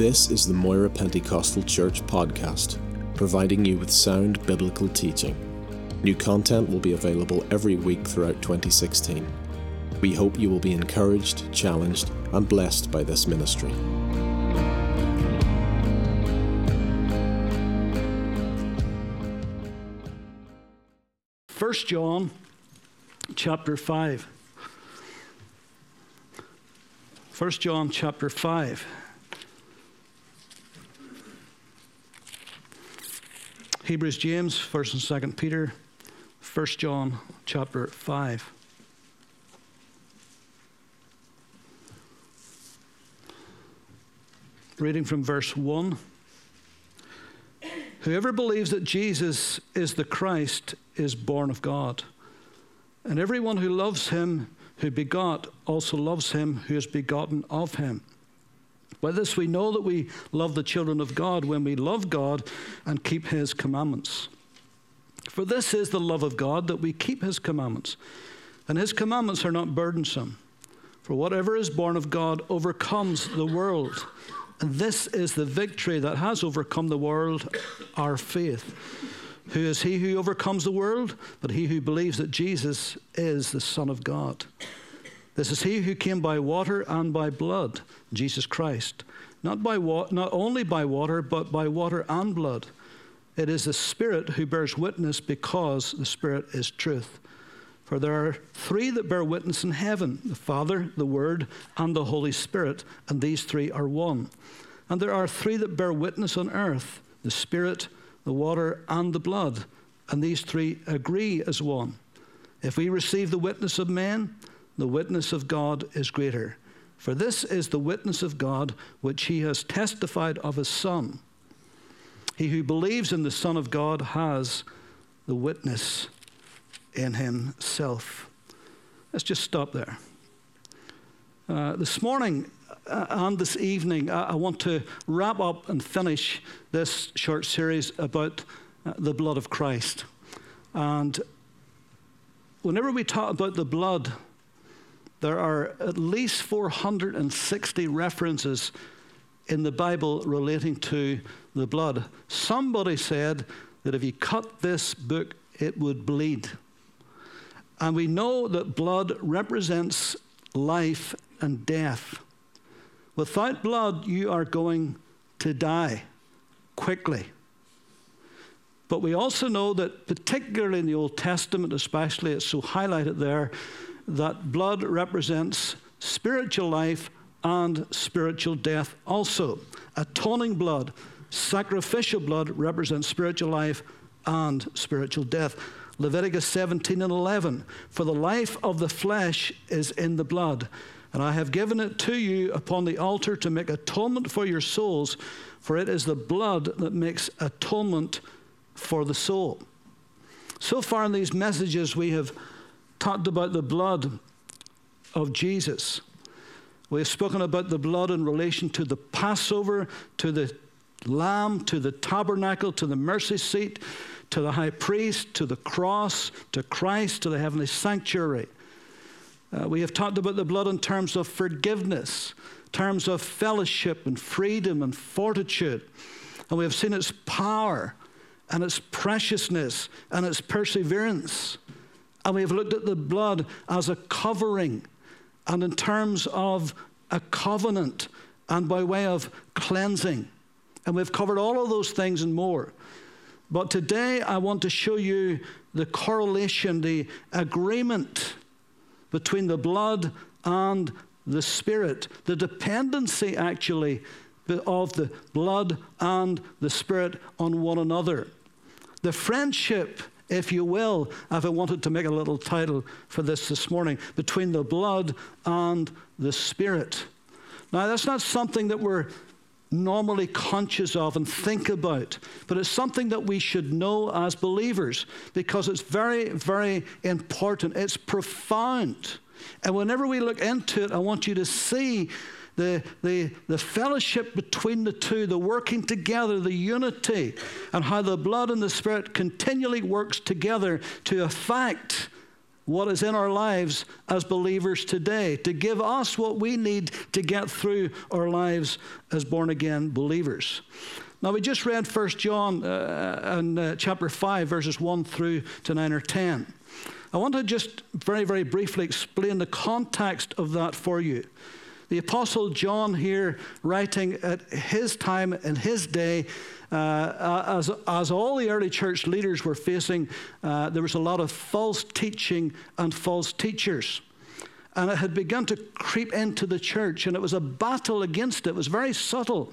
This is the Moira Pentecostal Church podcast, providing you with sound biblical teaching. New content will be available every week throughout 2016. We hope you will be encouraged, challenged, and blessed by this ministry. First John chapter 5. 1 John chapter 5. Hebrews, James, 1st and 2nd Peter, 1 John chapter 5. Reading from verse 1. Whoever believes that Jesus is the Christ is born of God. And everyone who loves him who begot also loves him who is begotten of him. By this we know that we love the children of God when we love God and keep his commandments. For this is the love of God that we keep his commandments. And his commandments are not burdensome. For whatever is born of God overcomes the world. And this is the victory that has overcome the world, our faith. Who is he who overcomes the world? But he who believes that Jesus is the Son of God. This is he who came by water and by blood, Jesus Christ. Not, by wa- not only by water, but by water and blood. It is the Spirit who bears witness because the Spirit is truth. For there are three that bear witness in heaven the Father, the Word, and the Holy Spirit, and these three are one. And there are three that bear witness on earth the Spirit, the water, and the blood, and these three agree as one. If we receive the witness of men, the witness of God is greater. For this is the witness of God which he has testified of his Son. He who believes in the Son of God has the witness in himself. Let's just stop there. Uh, this morning uh, and this evening, I, I, want to wrap up and finish this short series about uh, the blood of Christ. And whenever we talk about the blood, there are at least 460 references in the Bible relating to the blood. Somebody said that if you cut this book, it would bleed. And we know that blood represents life and death. Without blood, you are going to die quickly. But we also know that, particularly in the Old Testament, especially, it's so highlighted there, that blood represents spiritual life and spiritual death also. Atoning blood, sacrificial blood represents spiritual life and spiritual death. Leviticus 17 and 11 For the life of the flesh is in the blood, and I have given it to you upon the altar to make atonement for your souls, for it is the blood that makes atonement for the soul. So far in these messages, we have talked about the blood of Jesus. We have spoken about the blood in relation to the Passover, to the lamb, to the tabernacle, to the mercy seat, to the high priest, to the cross, to Christ, to the heavenly sanctuary. Uh, we have talked about the blood in terms of forgiveness, terms of fellowship and freedom and fortitude. And we have seen its power and its preciousness and its perseverance. And we have looked at the blood as a covering and in terms of a covenant and by way of cleansing. And we've covered all of those things and more. But today I want to show you the correlation, the agreement between the blood and the Spirit, the dependency actually of the blood and the Spirit on one another. The friendship if you will, if I wanted to make a little title for this this morning, between the blood and the spirit. Now, that's not something that we're normally conscious of and think about, but it's something that we should know as believers because it's very, very important. It's profound. And whenever we look into it, I want you to see the, the, the fellowship between the two, the working together, the unity, and how the blood and the spirit continually works together to effect what is in our lives as believers today, to give us what we need to get through our lives as born again believers. Now, we just read 1 John uh, in uh, chapter 5, verses 1 through to 9 or 10. I want to just very, very briefly explain the context of that for you. The Apostle John, here writing at his time in his day, uh, as, as all the early church leaders were facing, uh, there was a lot of false teaching and false teachers. And it had begun to creep into the church, and it was a battle against it. It was very subtle.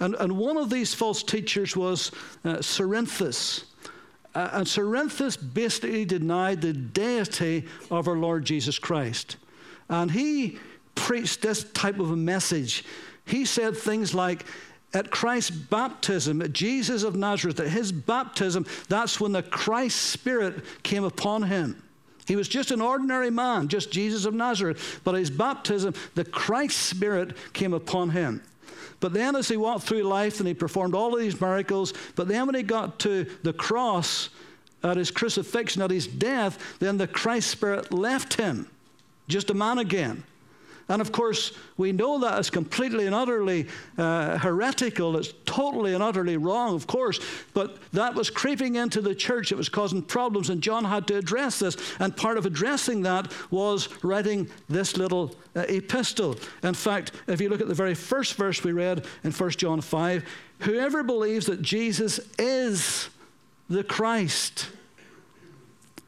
And, and one of these false teachers was uh, Cerinthus. Uh, and Cerinthus basically denied the deity of our Lord Jesus Christ. And he preached this type of a message. He said things like, at Christ's baptism, at Jesus of Nazareth, at his baptism, that's when the Christ Spirit came upon him. He was just an ordinary man, just Jesus of Nazareth. But at his baptism, the Christ Spirit came upon him. But then, as he walked through life and he performed all of these miracles, but then when he got to the cross, at his crucifixion, at his death, then the Christ Spirit left him, just a man again. And of course, we know that is completely and utterly uh, heretical. It's totally and utterly wrong, of course. But that was creeping into the church. It was causing problems, and John had to address this. And part of addressing that was writing this little uh, epistle. In fact, if you look at the very first verse we read in 1 John 5, whoever believes that Jesus is the Christ,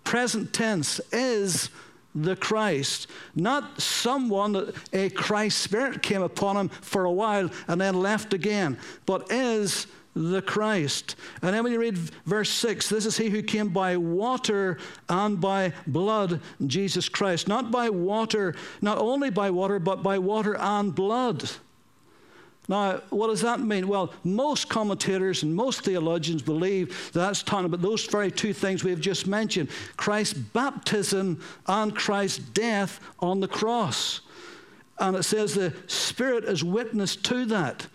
present tense, is the Christ, not someone that a Christ spirit came upon him for a while and then left again, but is the Christ. And then when you read verse 6, this is he who came by water and by blood, Jesus Christ. Not by water, not only by water, but by water and blood. Now, what does that mean? Well, most commentators and most theologians believe that's talking about those very two things we've just mentioned Christ's baptism and Christ's death on the cross. And it says the Spirit is witness to that.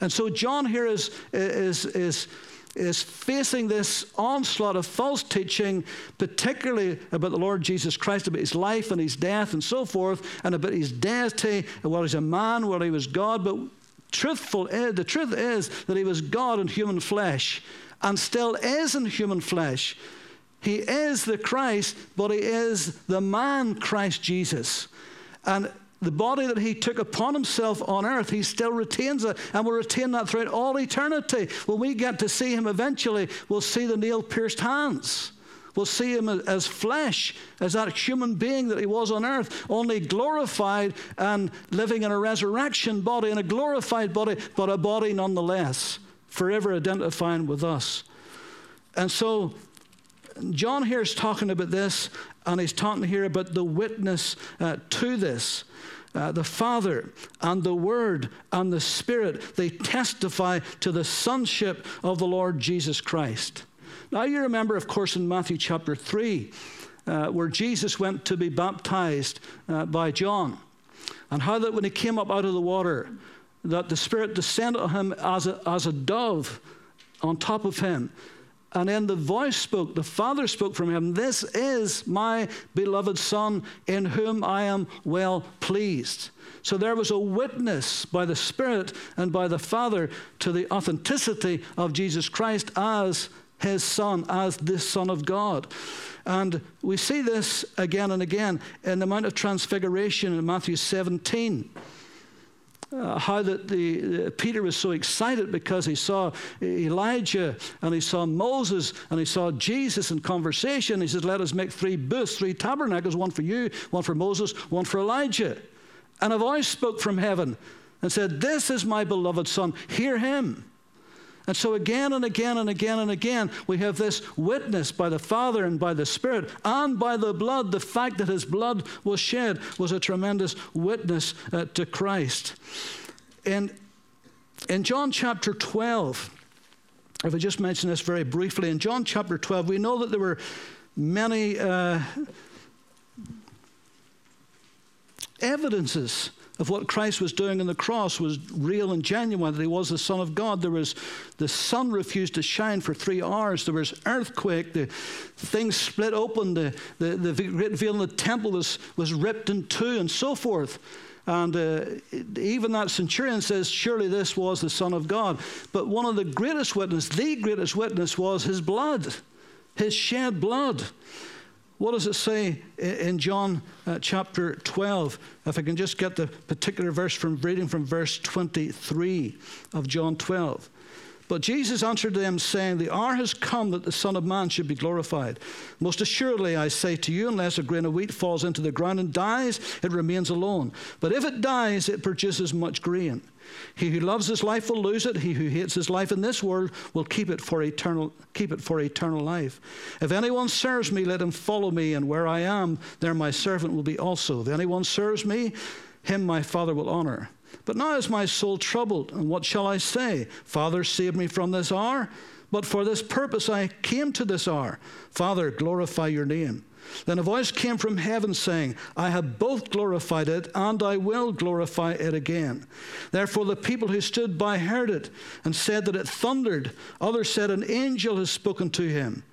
And so John here is, is, is, is facing this onslaught of false teaching, particularly about the Lord Jesus Christ, about his life and his death and so forth, and about his deity, and what he's a man, what he was God. But truthful eh, the truth is that he was God in human flesh and still is in human flesh. He is the Christ, but he is the man Christ Jesus. And the body that he took upon himself on earth, he still retains it and will retain that throughout all eternity. When we get to see him eventually, we'll see the nail pierced hands. We'll see him as flesh, as that human being that he was on earth, only glorified and living in a resurrection body, in a glorified body, but a body nonetheless, forever identifying with us. And so, John here is talking about this, and he's talking here about the witness uh, to this. Uh, the Father and the Word and the Spirit, they testify to the sonship of the Lord Jesus Christ. Now, you remember, of course, in Matthew chapter 3, uh, where Jesus went to be baptized uh, by John, and how that when he came up out of the water, that the Spirit descended on him as a, as a dove on top of him. And then the voice spoke, the Father spoke from him, This is my beloved Son, in whom I am well pleased. So there was a witness by the Spirit and by the Father to the authenticity of Jesus Christ as his son as the Son of God. And we see this again and again in the Mount of Transfiguration in Matthew 17. Uh, how that the, uh, Peter was so excited because he saw Elijah and he saw Moses and he saw Jesus in conversation. He says, Let us make three booths, three tabernacles, one for you, one for Moses, one for Elijah. And a voice spoke from heaven and said, This is my beloved Son, hear him. And so, again and again and again and again, we have this witness by the Father and by the Spirit and by the blood. The fact that his blood was shed was a tremendous witness uh, to Christ. In, in John chapter 12, if I just mention this very briefly, in John chapter 12, we know that there were many uh, evidences of what Christ was doing on the cross was real and genuine, that he was the Son of God. There was the sun refused to shine for three hours. There was earthquake. The things split open. The, the, the great veil in the temple was, was ripped in two and so forth. And uh, even that centurion says, surely this was the Son of God. But one of the greatest witness, the greatest witness, was his blood, his shed blood. What does it say in John uh, chapter 12? If I can just get the particular verse from reading from verse 23 of John 12. But Jesus answered them, saying, The hour has come that the Son of Man should be glorified. Most assuredly, I say to you, unless a grain of wheat falls into the ground and dies, it remains alone. But if it dies, it produces much grain. He who loves his life will lose it. He who hates his life in this world will keep it for eternal, keep it for eternal life. If anyone serves me, let him follow me, and where I am, there my servant will be also. If anyone serves me, him my Father will honor. But now is my soul troubled, and what shall I say? Father, save me from this hour. But for this purpose I came to this hour. Father, glorify your name. Then a voice came from heaven saying, I have both glorified it, and I will glorify it again. Therefore the people who stood by heard it, and said that it thundered. Others said, An angel has spoken to him.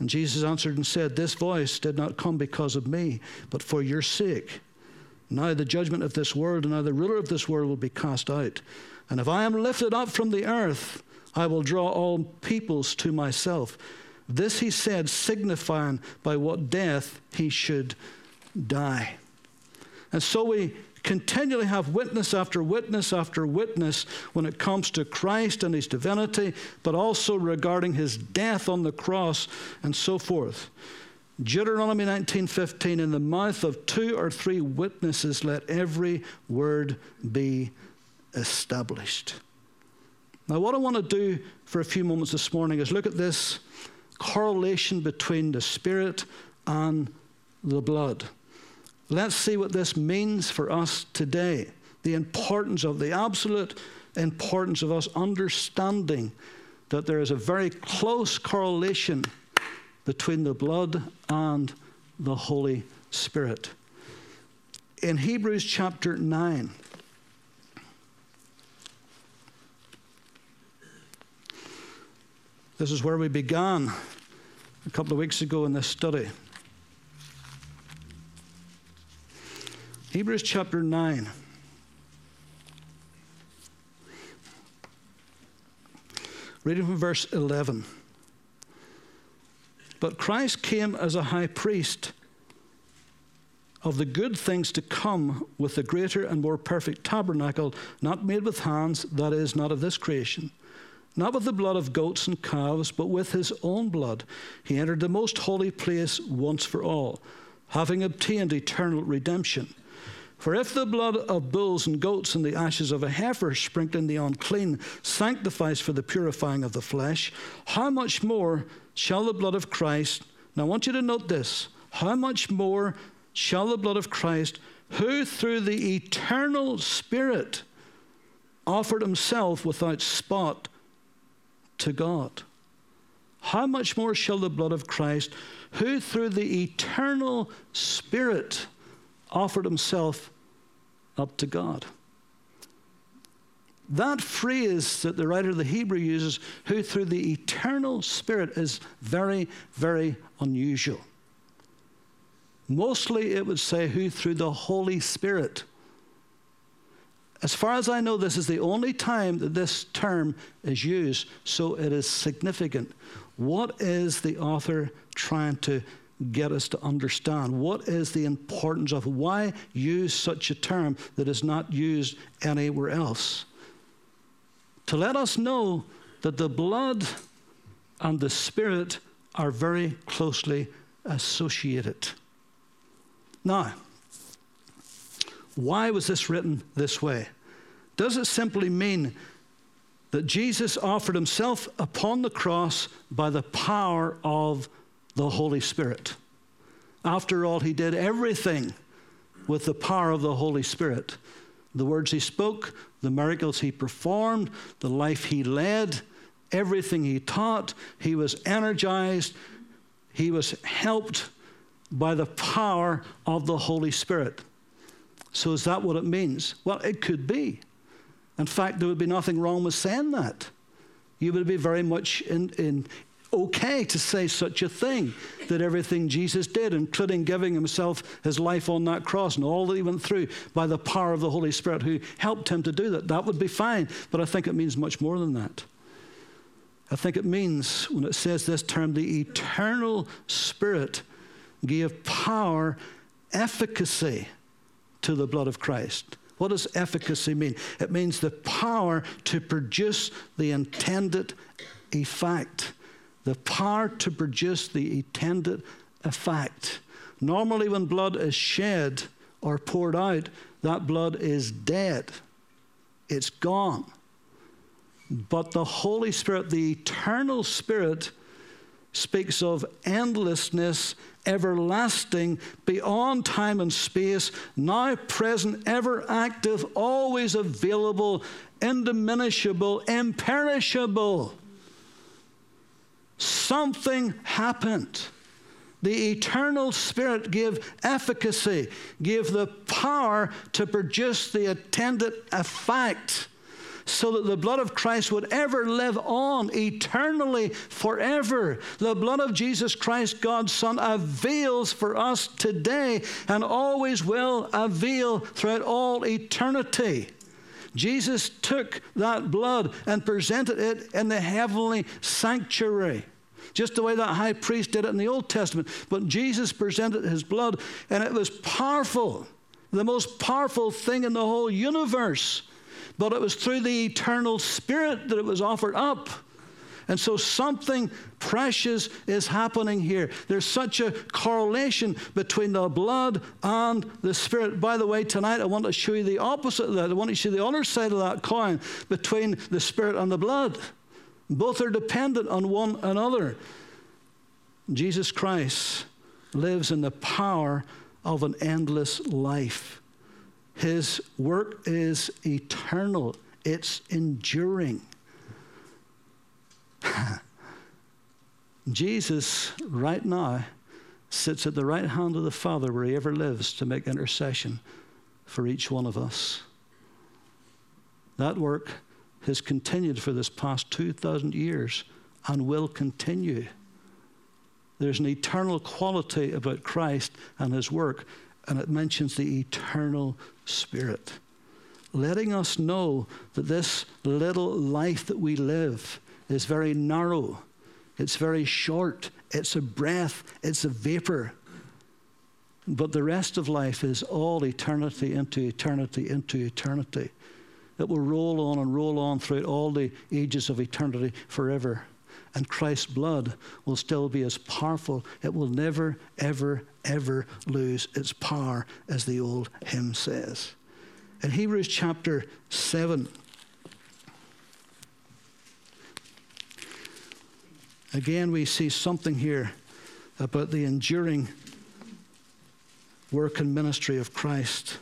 And Jesus answered and said, This voice did not come because of me, but for your sake. Now the judgment of this world and now the ruler of this world will be cast out. And if I am lifted up from the earth, I will draw all peoples to myself. This he said, signifying by what death he should die. And so we continually have witness after witness after witness when it comes to Christ and his divinity, but also regarding his death on the cross and so forth. Deuteronomy 19:15 in the mouth of two or three witnesses let every word be established. Now what I want to do for a few moments this morning is look at this correlation between the spirit and the blood. Let's see what this means for us today. The importance of the absolute importance of us understanding that there is a very close correlation between the blood and the Holy Spirit. In Hebrews chapter 9, this is where we began a couple of weeks ago in this study. Hebrews chapter 9. Reading from verse 11. But Christ came as a high priest of the good things to come with the greater and more perfect tabernacle, not made with hands, that is, not of this creation. Not with the blood of goats and calves, but with his own blood. He entered the most holy place once for all, having obtained eternal redemption. For if the blood of bulls and goats and the ashes of a heifer sprinkling the unclean sanctifies for the purifying of the flesh, how much more shall the blood of Christ, now I want you to note this, how much more shall the blood of Christ, who through the eternal Spirit offered himself without spot to God? How much more shall the blood of Christ, who through the eternal Spirit offered himself up to God? That phrase that the writer of the Hebrew uses, who through the eternal Spirit, is very, very unusual. Mostly it would say, who through the Holy Spirit. As far as I know, this is the only time that this term is used, so it is significant. What is the author trying to get us to understand? What is the importance of why use such a term that is not used anywhere else? to let us know that the blood and the spirit are very closely associated. Now, why was this written this way? Does it simply mean that Jesus offered himself upon the cross by the power of the Holy Spirit? After all, he did everything with the power of the Holy Spirit. The words he spoke, the miracles he performed, the life he led, everything he taught. He was energized, he was helped by the power of the Holy Spirit. So, is that what it means? Well, it could be. In fact, there would be nothing wrong with saying that. You would be very much in, in okay to say such a thing that everything Jesus did, including giving himself his life on that cross and all that he went through by the power of the Holy Spirit who helped him to do that, that would be fine. But I think it means much more than that. I think it means, when it says this term, the eternal Spirit gave power, efficacy to the blood of Christ. What does efficacy mean? It means the power to produce the intended effect. The power to produce the intended effect. Normally, when blood is shed or poured out, that blood is dead, it's gone. But the Holy Spirit, the eternal Spirit, speaks of endlessness, everlasting, beyond time and space, now present, ever active, always available, indiminishable, imperishable. Something happened. The eternal Spirit gave efficacy, gave the power to produce the attendant effect so that the blood of Christ would ever live on eternally forever. The blood of Jesus Christ, God's Son, avails for us today and always will avail throughout all eternity. Jesus took that blood and presented it in the heavenly sanctuary just the way that high priest did it in the Old Testament. But Jesus presented his blood, and it was powerful, the most powerful thing in the whole universe but it was through the eternal Spirit that it was offered up. And so something precious is happening here. There's such a correlation between the blood and the spirit. By the way, tonight I want to show you the opposite of that. I want to show you the other side of that coin between the spirit and the blood. Both are dependent on one another. Jesus Christ lives in the power of an endless life. His work is eternal, it's enduring. Jesus, right now, sits at the right hand of the Father where he ever lives to make intercession for each one of us. That work has continued for this past 2,000 years and will continue. There's an eternal quality about Christ and his work and it mentions the eternal Spirit, letting us know that this little life that we live is very narrow, it's very short, it's a breath, it's a vapor. But the rest of life is all eternity into eternity into eternity. It will roll on and roll on throughout all the ages of eternity forever and Christ's blood will still be as powerful. It will never, ever, ever lose its power, as the old hymn says. In Hebrews chapter 7, again we see something here about the enduring work and ministry of Christ.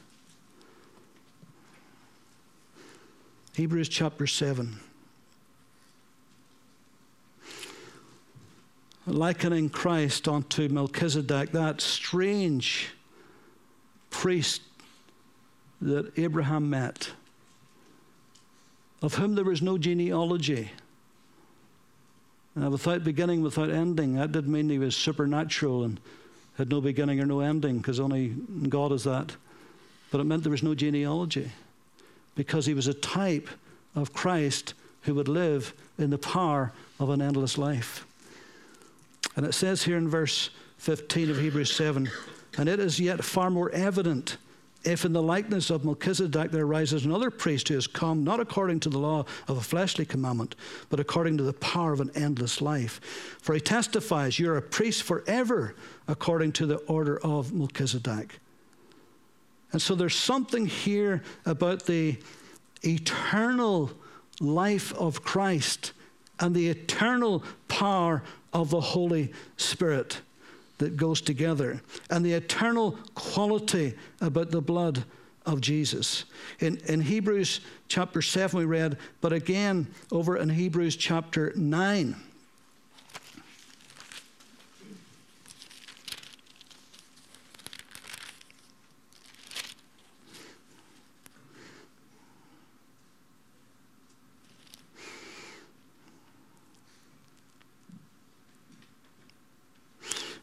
Hebrews chapter 7. Likening Christ unto Melchizedek, that strange priest that Abraham met, of whom there was no genealogy. Now, without beginning, without ending, that didn't mean he was supernatural and had no beginning or no ending, because only God is that. But it meant there was no genealogy, because he was a type of Christ who would live in the power of an endless life. And it says here in verse 15 of Hebrews 7 and it is yet far more evident if in the likeness of Melchizedek there arises another priest who has come not according to the law of a fleshly commandment, but according to the power of an endless life. For he testifies, You're a priest forever according to the order of Melchizedek. And so there's something here about the eternal life of Christ and the eternal power of the Holy Spirit that goes together, and the eternal quality about the blood of Jesus. In, in Hebrews chapter 7, we read, but again over in Hebrews chapter 9.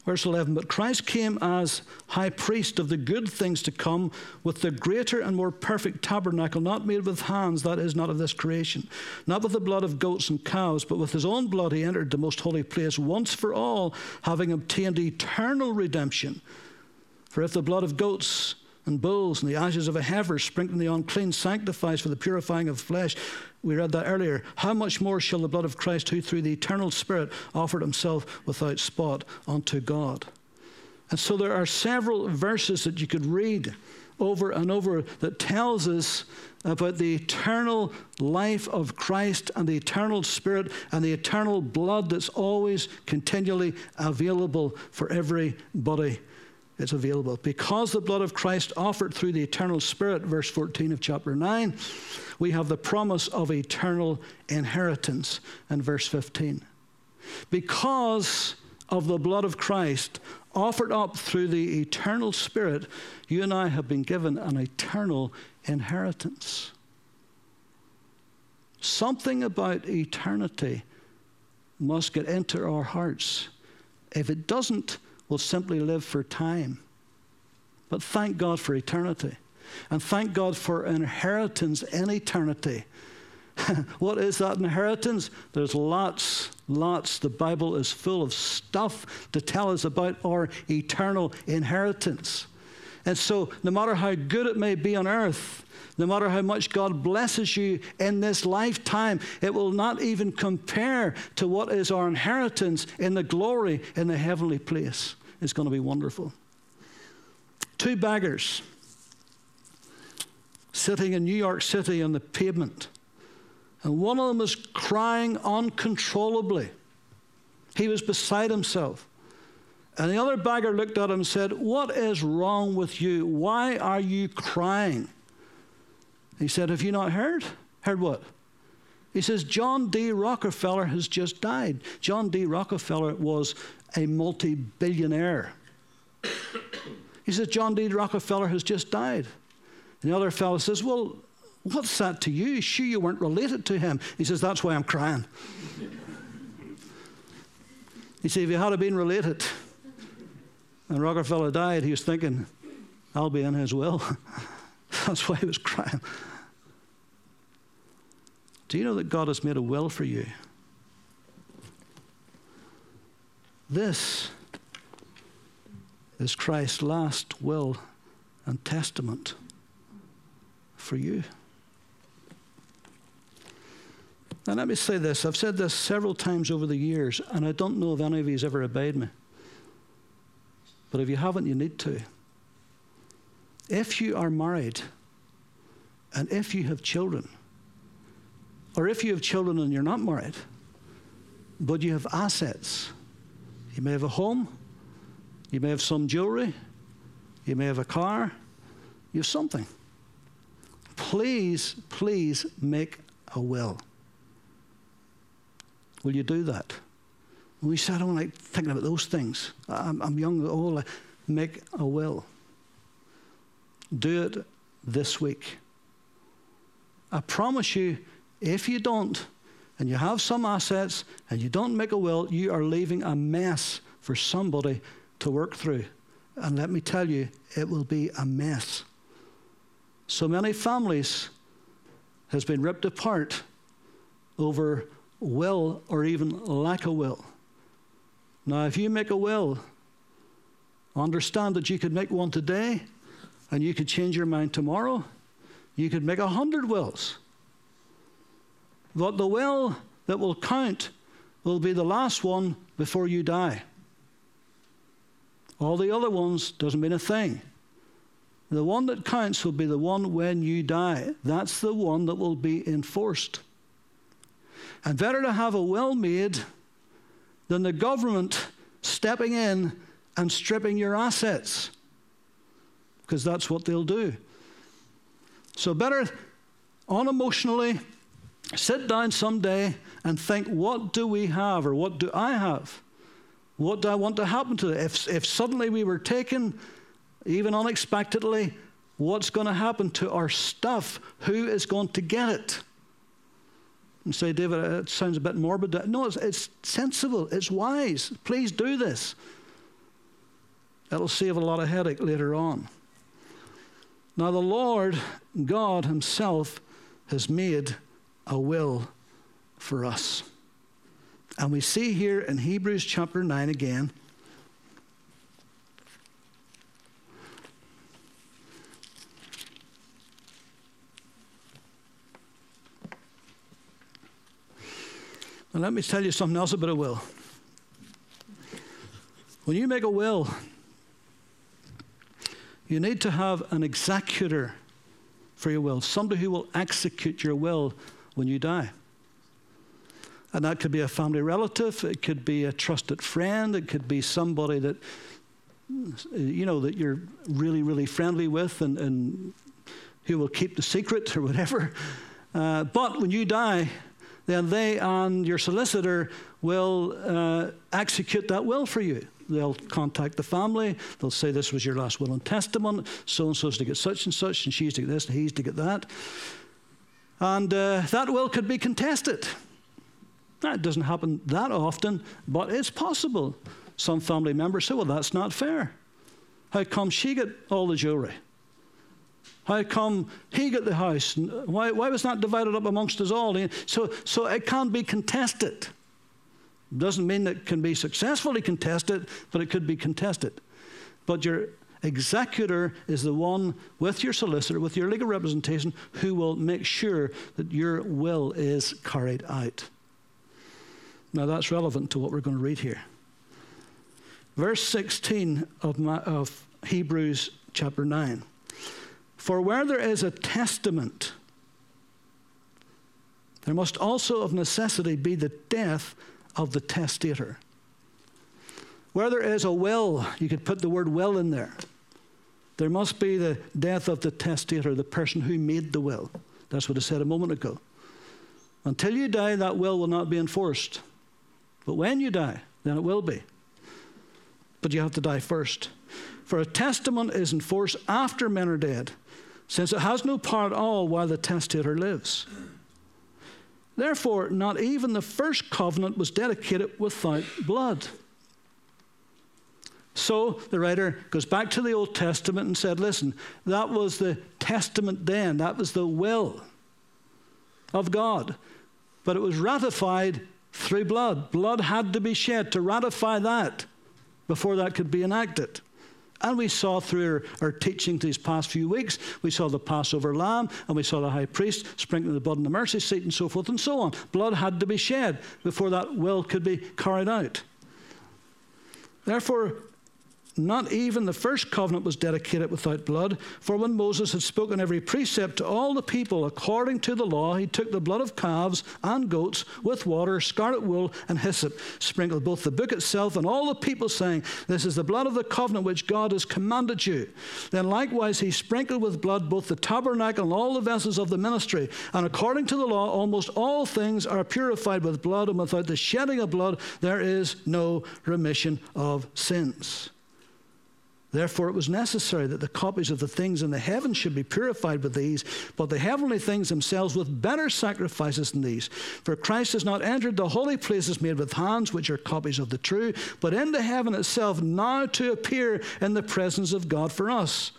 Verse 11 But Christ came as high priest of the good things to come with the greater and more perfect tabernacle, not made with hands, that is, not of this creation, not with the blood of goats and cows, but with his own blood he entered the most holy place once for all, having obtained eternal redemption. For if the blood of goats and bulls and the ashes of a heifer sprinkling the unclean sanctifies for the purifying of flesh, we read that earlier. How much more shall the blood of Christ, who through the eternal Spirit offered himself without spot unto God? And so there are several verses that you could read over and over that tells us about the eternal life of Christ and the eternal spirit and the eternal blood that's always continually available for everybody it's available. Because the blood of Christ offered through the eternal Spirit, verse 14 of chapter 9, we have the promise of eternal inheritance in verse 15. Because of the blood of Christ offered up through the eternal Spirit, you and I have been given an eternal inheritance. Something about eternity must get into our hearts. If it doesn't, will simply live for time. But thank God for eternity. And thank God for inheritance in eternity. what is that inheritance? There's lots, lots. The Bible is full of stuff to tell us about our eternal inheritance. And so, no matter how good it may be on earth, no matter how much God blesses you in this lifetime, it will not even compare to what is our inheritance in the glory in the heavenly place. It's going to be wonderful. Two beggars sitting in New York City on the pavement, and one of them was crying uncontrollably. He was beside himself. And the other beggar looked at him and said, What is wrong with you? Why are you crying? He said, Have you not heard? Heard what? He says, John D. Rockefeller has just died. John D. Rockefeller was a multi billionaire. He says, John D. Rockefeller has just died. And the other fellow says, Well, what's that to you? Sure, you weren't related to him. He says, That's why I'm crying. he see, if he had been related and Rockefeller died, he was thinking, I'll be in his will. That's why he was crying. Do you know that God has made a will for you? This is Christ's last will and testament for you. Now, let me say this. I've said this several times over the years, and I don't know if any of you has ever obeyed me. But if you haven't, you need to. If you are married, and if you have children, or if you have children and you're not married, but you have assets, you may have a home, you may have some jewelry, you may have a car, you have something. Please, please make a will. Will you do that? We said, I don't like thinking about those things. I'm, I'm young, old. Make a will. Do it this week. I promise you, if you don't, and you have some assets, and you don't make a will, you are leaving a mess for somebody to work through. And let me tell you, it will be a mess. So many families has been ripped apart over will or even lack of will. Now, if you make a will, understand that you could make one today and you could change your mind tomorrow. You could make a hundred wills. But the will that will count will be the last one before you die. All the other ones doesn't mean a thing. The one that counts will be the one when you die. That's the one that will be enforced. And better to have a will made than the government stepping in and stripping your assets, because that's what they'll do. So, better unemotionally sit down someday and think, what do we have or what do I have? What do I want to happen to it? If, if suddenly we were taken, even unexpectedly, what's going to happen to our stuff? Who is going to get it? And say, David, it sounds a bit morbid. No, it's, it's sensible, it's wise. Please do this. It'll save a lot of headache later on. Now, the Lord God Himself has made a will for us. And we see here in Hebrews chapter 9 again. And let me tell you something else about a will. When you make a will, you need to have an executor for your will, somebody who will execute your will when you die. And that could be a family relative, it could be a trusted friend, it could be somebody that you know that you're really, really friendly with and, and who will keep the secret or whatever. Uh, but when you die, then they and your solicitor will uh, execute that will for you. They'll contact the family. They'll say, This was your last will and testament. So and so's to get such and such, and she's to get this, and he's to get that. And uh, that will could be contested. That doesn't happen that often, but it's possible. Some family members say, Well, that's not fair. How come she get all the jewelry? How come he got the house? Why, why was that divided up amongst us all? So, so it can be contested. Doesn't mean that it can be successfully contested, but it could be contested. But your executor is the one with your solicitor, with your legal representation, who will make sure that your will is carried out. Now that's relevant to what we're going to read here. Verse 16 of, my, of Hebrews chapter 9. For where there is a testament, there must also of necessity be the death of the testator. Where there is a will, you could put the word will in there. There must be the death of the testator, the person who made the will. That's what I said a moment ago. Until you die, that will will not be enforced. But when you die, then it will be. But you have to die first. For a testament is enforced after men are dead, since it has no power at all while the testator lives. Therefore, not even the first covenant was dedicated without blood. So the writer goes back to the Old Testament and said, listen, that was the testament then, that was the will of God. But it was ratified through blood. Blood had to be shed to ratify that before that could be enacted. And we saw through our, teaching these past few weeks, we saw the Passover lamb and we saw the high priest sprinkling the blood on the mercy seat and so forth and so on. Blood had to be shed before that will could be carried out. Therefore, not even the first covenant was dedicated without blood, for when Moses had spoken every precept to all the people according to the law, he took the blood of calves and goats with water, scarlet wool, and hyssop, sprinkled both the book itself and all the people, saying, This is the blood of the covenant which God has commanded you. Then likewise he sprinkled with blood both the tabernacle and all the vessels of the ministry. And according to the law, almost all things are purified with blood, and without the shedding of blood, there is no remission of sins. Therefore, it was necessary that the copies of the things in the heavens should be purified with these, but the heavenly things themselves with better sacrifices than these. For Christ has not entered the holy places made with hands, which are copies of the true, but into heaven itself, now to appear in the presence of God for us.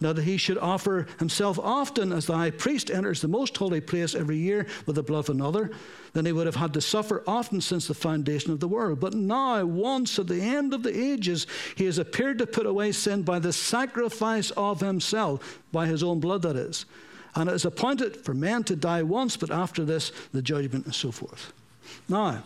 Now that he should offer himself often as the high priest enters the most holy place every year with the blood of another, then he would have had to suffer often since the foundation of the world. But now, once at the end of the ages, he has appeared to put away sin by the sacrifice of himself, by his own blood, that is. And it is appointed for men to die once, but after this, the judgment and so forth. Now,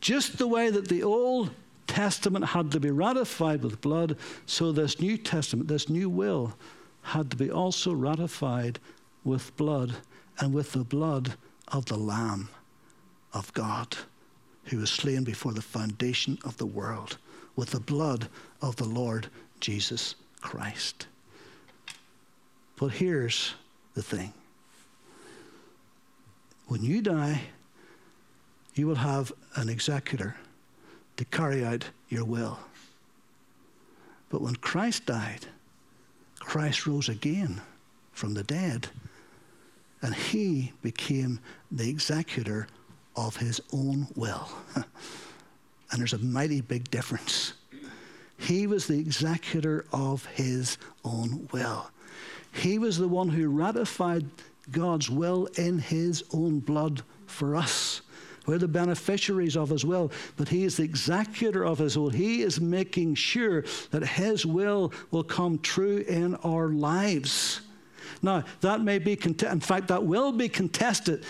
just the way that the Old Testament had to be ratified with blood, so this New Testament, this new will, had to be also ratified with blood and with the blood of the Lamb of God, who was slain before the foundation of the world, with the blood of the Lord Jesus Christ. But here's the thing when you die, you will have an executor to carry out your will. But when Christ died, Christ rose again from the dead, and he became the executor of his own will. and there's a mighty big difference. He was the executor of his own will. He was the one who ratified God's will in his own blood for us. We're the beneficiaries of his will, but he is the executor of his will. He is making sure that his will will come true in our lives. Now, that may be, in fact, that will be contested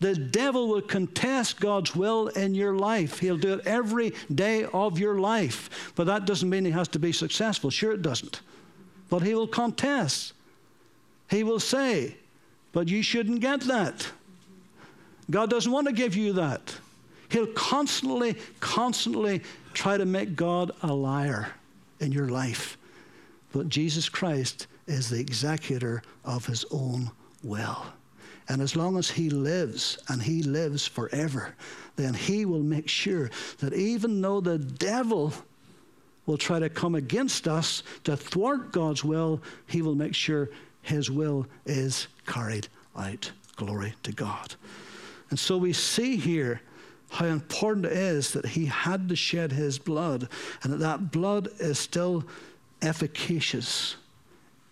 the devil will contest God's will in your life. He'll do it every day of your life. But that doesn't mean he has to be successful. Sure, it doesn't. But he will contest. He will say, But you shouldn't get that. God doesn't want to give you that. He'll constantly, constantly try to make God a liar in your life. But Jesus Christ is the executor of his own will. And as long as He lives, and He lives forever, then He will make sure that even though the devil will try to come against us to thwart God's will, He will make sure His will is carried out. Glory to God. And so we see here how important it is that He had to shed His blood, and that that blood is still efficacious.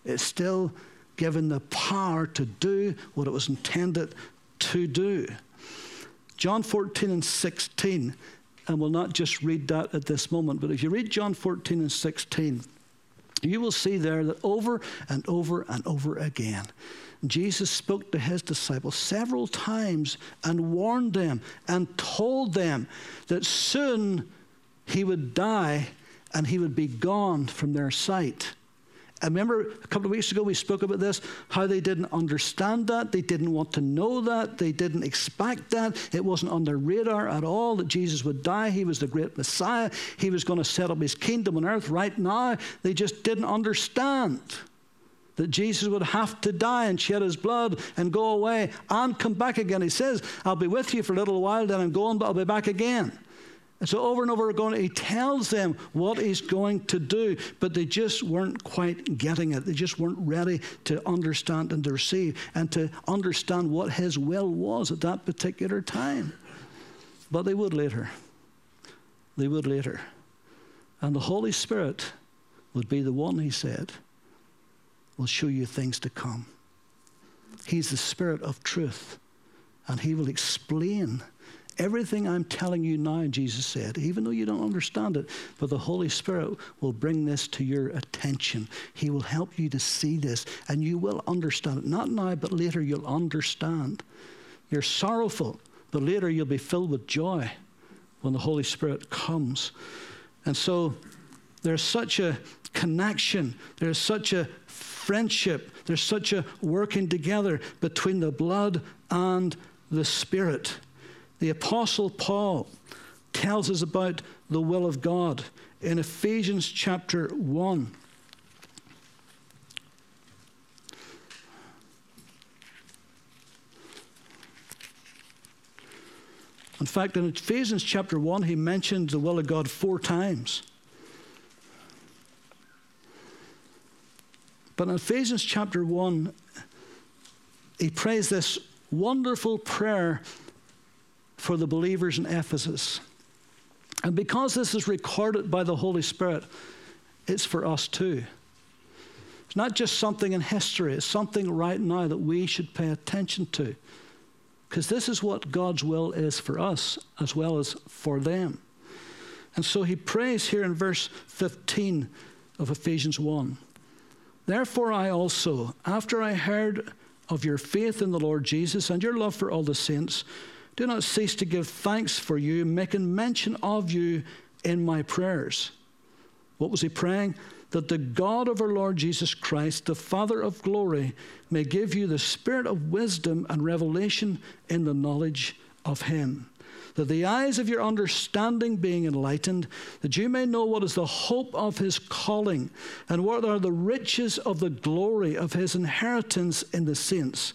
It's still given the power to do what it was intended to do. John 14 and 16, and we'll not just read that at this moment, but if you read John 14 and 16, you will see there that over and over and over again, Jesus spoke to his disciples several times and warned them and told them that soon he would die and he would be gone from their sight. I remember a couple of weeks ago we spoke about this, how they didn't understand that, they didn't want to know that, they didn't expect that. It wasn't on their radar at all that Jesus would die. He was the great Messiah. He was going to set up his kingdom on earth right now. They just didn't understand that Jesus would have to die and shed his blood and go away and come back again. He says, I'll be with you for a little while, then I'm going, but I'll be back again. And so over and over again, he tells them what he's going to do, but they just weren't quite getting it. They just weren't ready to understand and to receive and to understand what his will was at that particular time. But they would later. They would later. And the Holy Spirit would be the one, he said, will show you things to come. He's the Spirit of truth, and he will explain Everything I'm telling you now, Jesus said, even though you don't understand it, but the Holy Spirit will bring this to your attention. He will help you to see this, and you will understand it. Not now, but later you'll understand. You're sorrowful, but later you'll be filled with joy when the Holy Spirit comes. And so there's such a connection, there's such a friendship, there's such a working together between the blood and the Spirit. The Apostle Paul tells us about the will of God in Ephesians chapter 1. In fact, in Ephesians chapter 1, he mentions the will of God four times. But in Ephesians chapter 1, he prays this wonderful prayer for the believers in Ephesus. And because this is recorded by the Holy Spirit, it's for us too. It's not just something in history, it's something right now that we should pay attention to. Because this is what God's will is for us as well as for them. And so he prays here in verse 15 of Ephesians 1 Therefore, I also, after I heard of your faith in the Lord Jesus and your love for all the saints, do not cease to give thanks for you, making mention of you in my prayers. What was he praying? That the God of our Lord Jesus Christ, the Father of glory, may give you the spirit of wisdom and revelation in the knowledge of him that the eyes of your understanding being enlightened, that you may know what is the hope of his calling, and what are the riches of the glory of his inheritance in the saints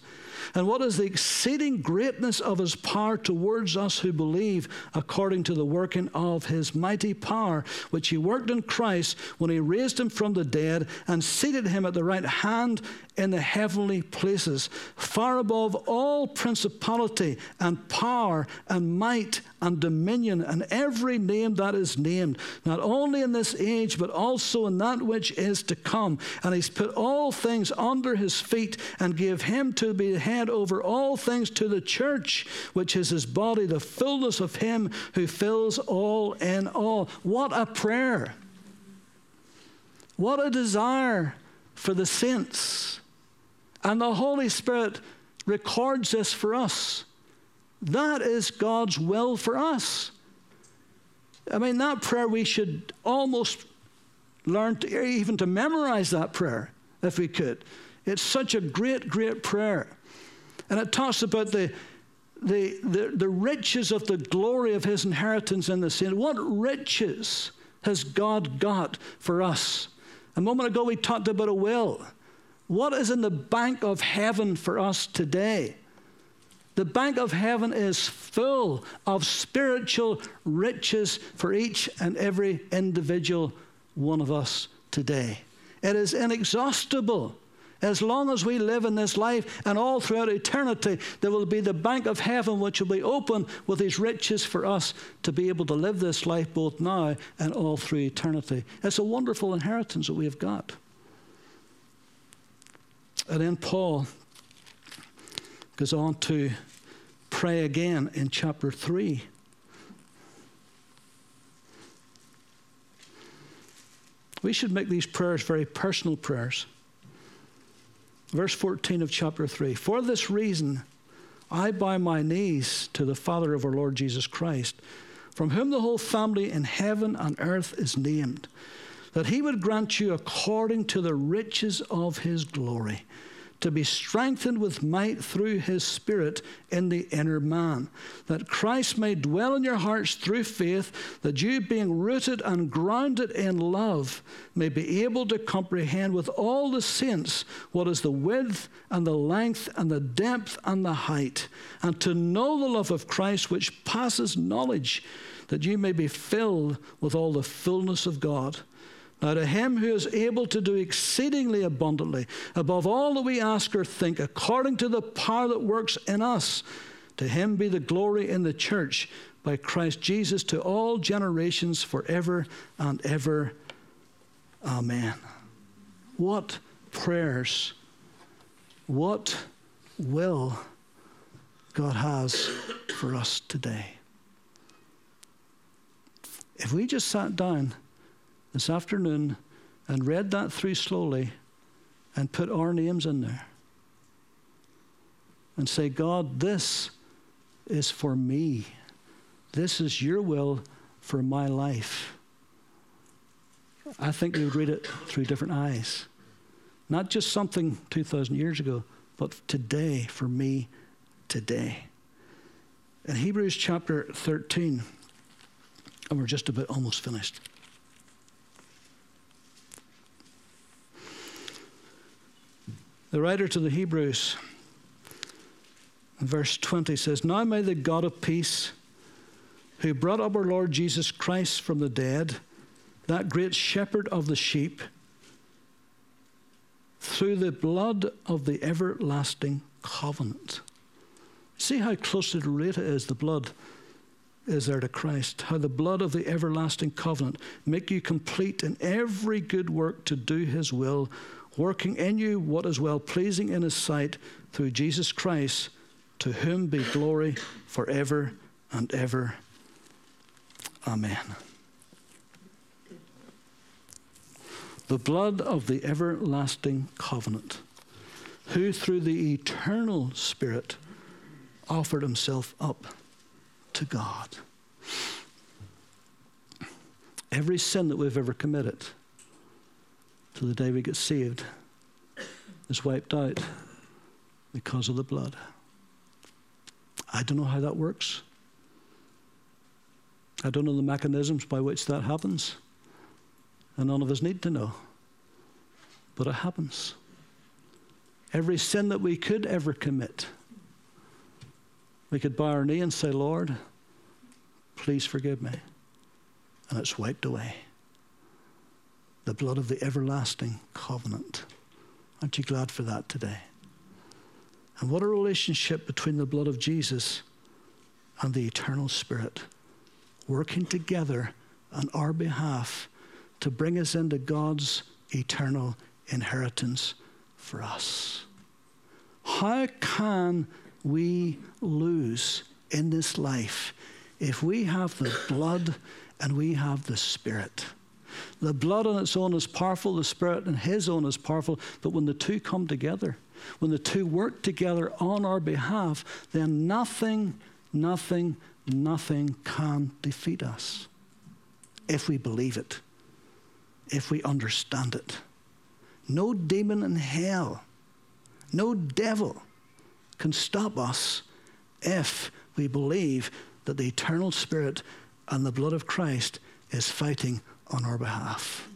and what is the exceeding greatness of his power towards us who believe, according to the working of his mighty power, which he worked in Christ when he raised him from the dead and seated him at the right hand in the heavenly places, far above all principality and power and might and dominion and every name that is named, not only in this age, but also in that which is to come. And he's put all things under his feet and gave him to be head over all things to the church, which is his body, the fullness of him who fills all in all. What a prayer! What a desire for the saints. And the Holy Spirit records this for us. That is God's will for us. I mean, that prayer, we should almost learn to, even to memorize that prayer if we could. It's such a great, great prayer. And it talks about the, the, the, the riches of the glory of his inheritance in the saints. What riches has God got for us? A moment ago, we talked about a will. What is in the bank of heaven for us today? The bank of heaven is full of spiritual riches for each and every individual one of us today. It is inexhaustible. As long as we live in this life and all throughout eternity, there will be the bank of heaven which will be open with these riches for us to be able to live this life both now and all through eternity. It's a wonderful inheritance that we have got. And then Paul goes on to pray again in chapter 3. We should make these prayers very personal prayers. Verse 14 of chapter 3 For this reason, I bow my knees to the Father of our Lord Jesus Christ, from whom the whole family in heaven and earth is named, that he would grant you according to the riches of his glory to be strengthened with might through his Spirit in the inner man, that Christ may dwell in your hearts through faith, that you, being rooted and grounded in love, may be able to comprehend with all the saints what is the width and the length and the depth and the height, and to know the love of Christ which passes knowledge, that you may be filled with all the fullness of God. Now, to him who is able to do exceedingly abundantly, above all that we ask or think, according to the power that works in us, to him be the glory in the church by Christ Jesus to all generations forever and ever. Amen. What prayers, what will God has for us today? If we just sat down, this afternoon and read that through slowly and put our names in there and say, God, this is for me. This is your will for my life. I think we would read it through different eyes. Not just something 2,000 years ago, but today, for me, today. In Hebrews chapter 13, and we're just about almost finished. The writer to the Hebrews, verse 20 says, Now may the God of peace, who brought up our Lord Jesus Christ from the dead, that great shepherd of the sheep, through the blood of the everlasting covenant. See how closely related is the blood is there to Christ, how the blood of the everlasting covenant make you complete in every good work to do his will working in you what is well pleasing in his sight through Jesus Christ, to whom be glory forever and ever. Amen. The blood of the everlasting covenant, who through the eternal Spirit offered himself up to God. Every sin that we've ever committed to the day we get saved is wiped out because of the blood. I don't know how that works. I don't know the mechanisms by which that happens. And none of us need to know. But it happens. Every sin that we could ever commit, we could bow our knee and say, Lord, please forgive me. And it's wiped away the blood of the everlasting covenant. Aren't you glad for that today? And what a relationship between the blood of Jesus and the eternal Spirit working together on our behalf to bring us into God's eternal inheritance for us. How can we lose in this life if we have the blood and we have the Spirit? The blood on its own is powerful, the Spirit on His own is powerful, but when the two come together, when the two work together on our behalf, then nothing, nothing, nothing can defeat us if we believe it, if we understand it. No demon in hell, no devil can stop us if we believe that the eternal Spirit and the blood of Christ is fighting on our behalf.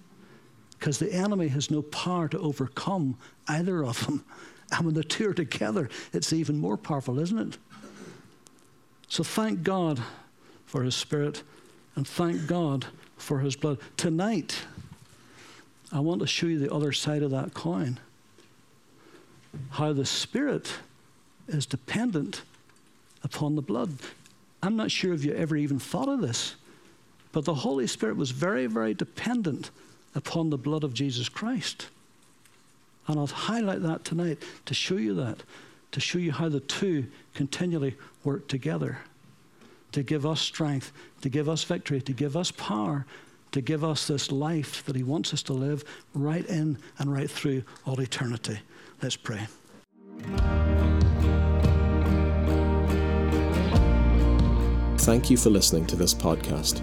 Because the enemy has no power to overcome either of them. And when the two are together, it's even more powerful, isn't it? So thank God for his spirit and thank God for his blood. Tonight, I want to show you the other side of that coin. How the spirit is dependent upon the blood. I'm not sure if you ever even thought of this, but the Holy Spirit was very, very dependent upon the blood of Jesus Christ. And I'll highlight that tonight to show you that, to show you how the two continually work together to give us strength, to give us victory, to give us power, to give us this life that He wants us to live right in and right through all eternity. Let's pray. Thank you for listening to this podcast.